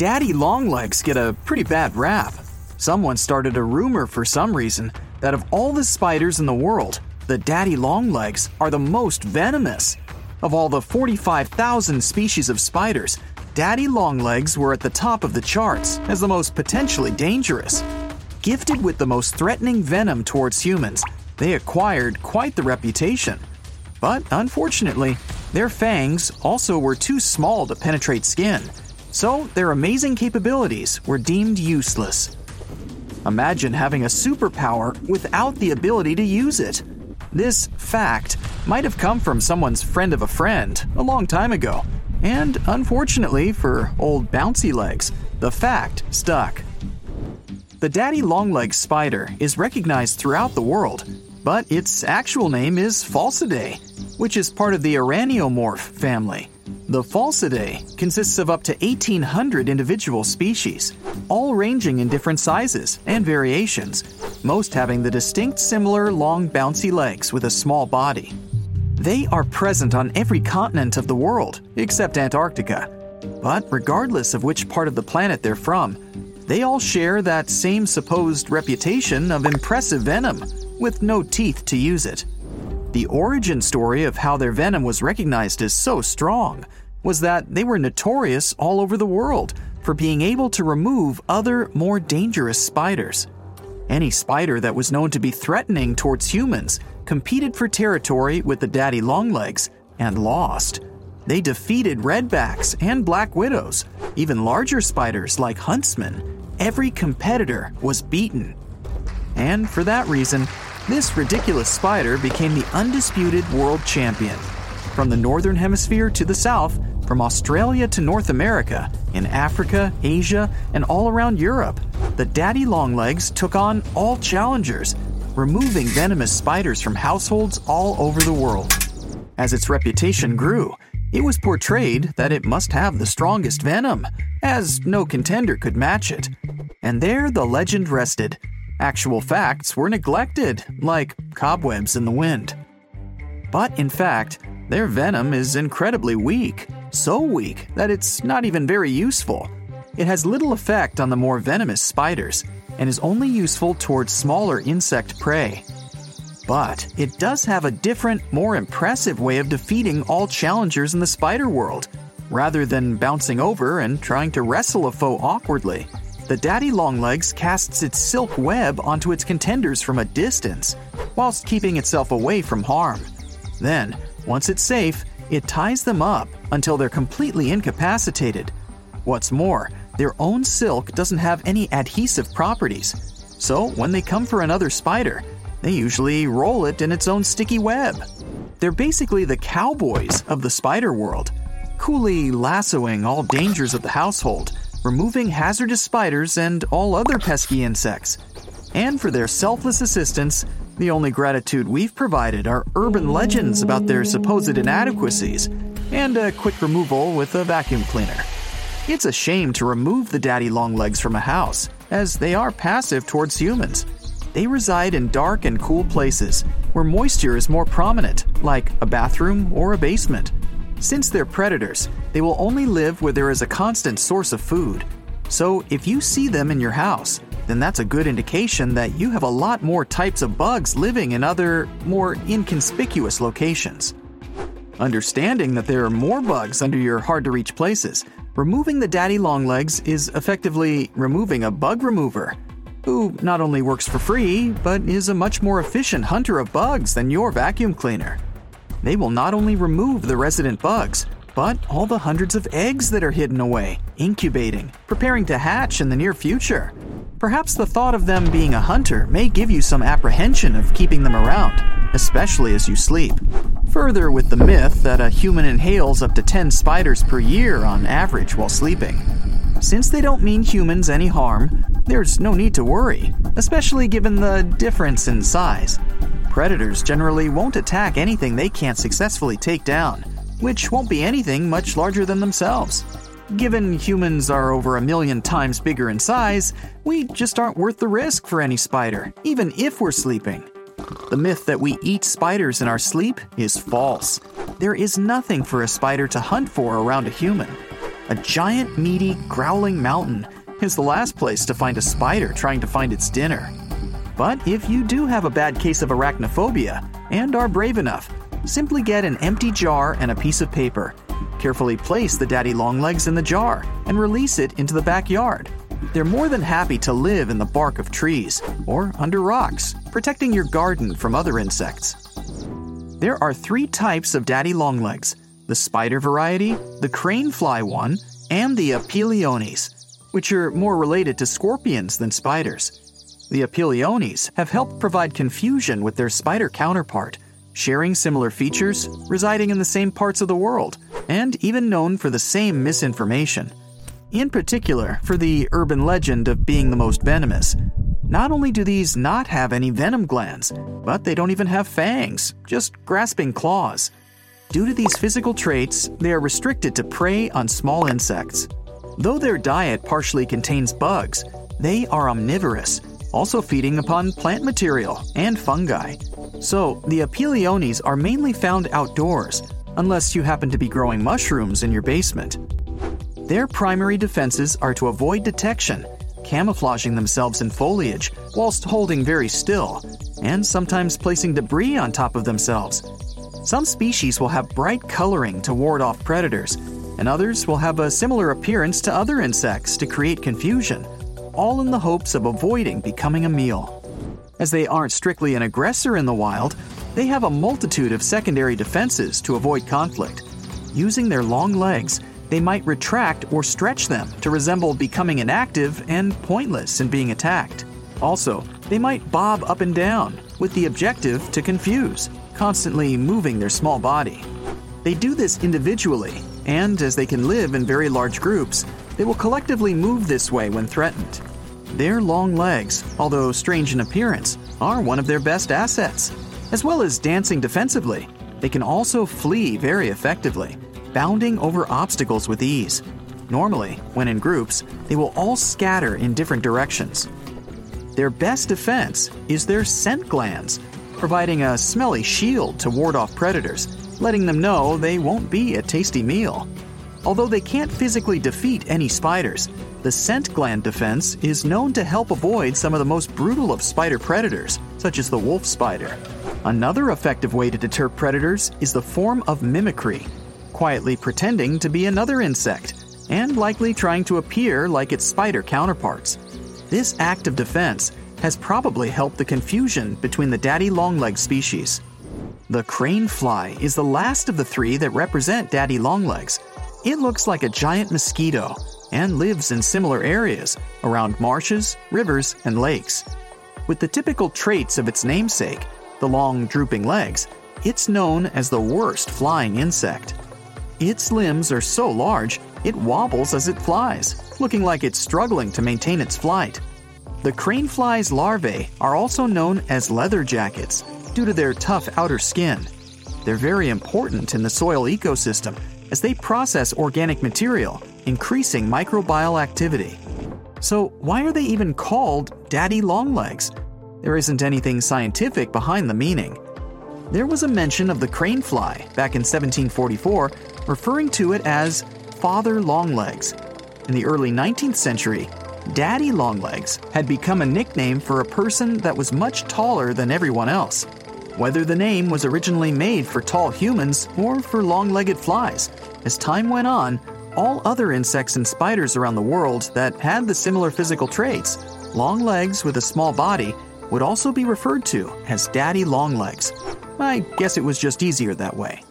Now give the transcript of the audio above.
daddy longlegs get a pretty bad rap. Someone started a rumor for some reason that of all the spiders in the world, the daddy longlegs are the most venomous. Of all the 45,000 species of spiders, daddy longlegs were at the top of the charts as the most potentially dangerous. Gifted with the most threatening venom towards humans, they acquired quite the reputation. But unfortunately, their fangs also were too small to penetrate skin, so their amazing capabilities were deemed useless. Imagine having a superpower without the ability to use it. This fact might have come from someone's friend of a friend a long time ago, and unfortunately for old bouncy legs, the fact stuck. The daddy longlegs spider is recognized throughout the world, but its actual name is Pholcidae, which is part of the Araneomorph family. The Pholcidae consists of up to 1,800 individual species, all ranging in different sizes and variations, most having the distinct similar long bouncy legs with a small body. They are present on every continent of the world, except Antarctica. But regardless of which part of the planet they're from, they all share that same supposed reputation of impressive venom, with no teeth to use it. The origin story of how their venom was recognized as so strong was that they were notorious all over the world for being able to remove other, more dangerous spiders. Any spider that was known to be threatening towards humans competed for territory with the daddy longlegs and lost. They defeated redbacks and black widows, even larger spiders like huntsmen. Every competitor was beaten. And for that reason, this ridiculous spider became the undisputed world champion. From the northern hemisphere to the south, from Australia to North America, in Africa, Asia, and all around Europe, the daddy longlegs took on all challengers, removing venomous spiders from households all over the world. As its reputation grew, it was portrayed that it must have the strongest venom, as no contender could match it. And there the legend rested Actual facts were neglected, like cobwebs in the wind. But in fact, their venom is incredibly weak, so weak that it's not even very useful. It has little effect on the more venomous spiders and is only useful towards smaller insect prey. But it does have a different, more impressive way of defeating all challengers in the spider world, rather than bouncing over and trying to wrestle a foe awkwardly the daddy longlegs casts its silk web onto its contenders from a distance, whilst keeping itself away from harm. Then, once it's safe, it ties them up until they're completely incapacitated. What's more, their own silk doesn't have any adhesive properties, so when they come for another spider, they usually roll it in its own sticky web. They're basically the cowboys of the spider world, coolly lassoing all dangers of the household removing hazardous spiders and all other pesky insects. And for their selfless assistance, the only gratitude we've provided are urban legends about their supposed inadequacies and a quick removal with a vacuum cleaner. It's a shame to remove the daddy longlegs from a house, as they are passive towards humans. They reside in dark and cool places where moisture is more prominent, like a bathroom or a basement. Since they're predators, they will only live where there is a constant source of food. So if you see them in your house, then that's a good indication that you have a lot more types of bugs living in other, more inconspicuous locations. Understanding that there are more bugs under your hard to reach places, removing the daddy longlegs is effectively removing a bug remover, who not only works for free, but is a much more efficient hunter of bugs than your vacuum cleaner. They will not only remove the resident bugs, but all the hundreds of eggs that are hidden away, incubating, preparing to hatch in the near future. Perhaps the thought of them being a hunter may give you some apprehension of keeping them around, especially as you sleep. Further, with the myth that a human inhales up to 10 spiders per year on average while sleeping. Since they don't mean humans any harm, there's no need to worry, especially given the difference in size. Predators generally won't attack anything they can't successfully take down, which won't be anything much larger than themselves. Given humans are over a million times bigger in size, we just aren't worth the risk for any spider, even if we're sleeping. The myth that we eat spiders in our sleep is false. There is nothing for a spider to hunt for around a human. a giant, meaty, growling mountain is the last place to find a spider trying to find its dinner. But if you do have a bad case of arachnophobia and are brave enough, simply get an empty jar and a piece of paper. Carefully place the daddy longlegs in the jar and release it into the backyard. They're more than happy to live in the bark of trees or under rocks, protecting your garden from other insects. There are three types of daddy longlegs the spider variety, the crane fly one, and the Opiliones, which are more related to scorpions than spiders. The Opiliones have helped provide confusion with their spider counterpart, sharing similar features, residing in the same parts of the world, and even known for the same misinformation. In particular, for the urban legend of being the most venomous. Not only do these not have any venom glands, but they don't even have fangs, just grasping claws. Due to these physical traits, they are restricted to prey on small insects. Though their diet partially contains bugs, they are omnivorous, also feeding upon plant material and fungi. So, the Opiliones are mainly found outdoors, unless you happen to be growing mushrooms in your basement. Their primary defenses are to avoid detection, camouflaging themselves in foliage whilst holding very still, and sometimes placing debris on top of themselves some species will have bright coloring to ward off predators, and others will have a similar appearance to other insects to create confusion, all in the hopes of avoiding becoming a meal. As they aren't strictly an aggressor in the wild, they have a multitude of secondary defenses to avoid conflict. Using their long legs, they might retract or stretch them to resemble becoming inactive and pointless in being attacked. Also, they might bob up and down, with the objective to confuse constantly moving their small body. They do this individually, and as they can live in very large groups, they will collectively move this way when threatened. Their long legs, although strange in appearance, are one of their best assets. As well as dancing defensively, they can also flee very effectively, bounding over obstacles with ease. Normally, when in groups, they will all scatter in different directions. Their best defense is their scent glands, providing a smelly shield to ward off predators, letting them know they won't be a tasty meal. Although they can't physically defeat any spiders, the scent gland defense is known to help avoid some of the most brutal of spider predators, such as the wolf spider. Another effective way to deter predators is the form of mimicry, quietly pretending to be another insect, and likely trying to appear like its spider counterparts. This act of defense has probably helped the confusion between the daddy longleg species. The crane fly is the last of the three that represent daddy longlegs. It looks like a giant mosquito and lives in similar areas around marshes, rivers, and lakes. With the typical traits of its namesake, the long drooping legs, it's known as the worst flying insect. Its limbs are so large, it wobbles as it flies, looking like it's struggling to maintain its flight. The crane fly's larvae are also known as leather jackets due to their tough outer skin. They're very important in the soil ecosystem as they process organic material, increasing microbial activity. So, why are they even called daddy longlegs? There isn't anything scientific behind the meaning. There was a mention of the crane fly back in 1744, referring to it as father longlegs. In the early 19th century, Daddy Longlegs had become a nickname for a person that was much taller than everyone else. Whether the name was originally made for tall humans or for long legged flies, as time went on, all other insects and spiders around the world that had the similar physical traits, long legs with a small body, would also be referred to as daddy longlegs. I guess it was just easier that way.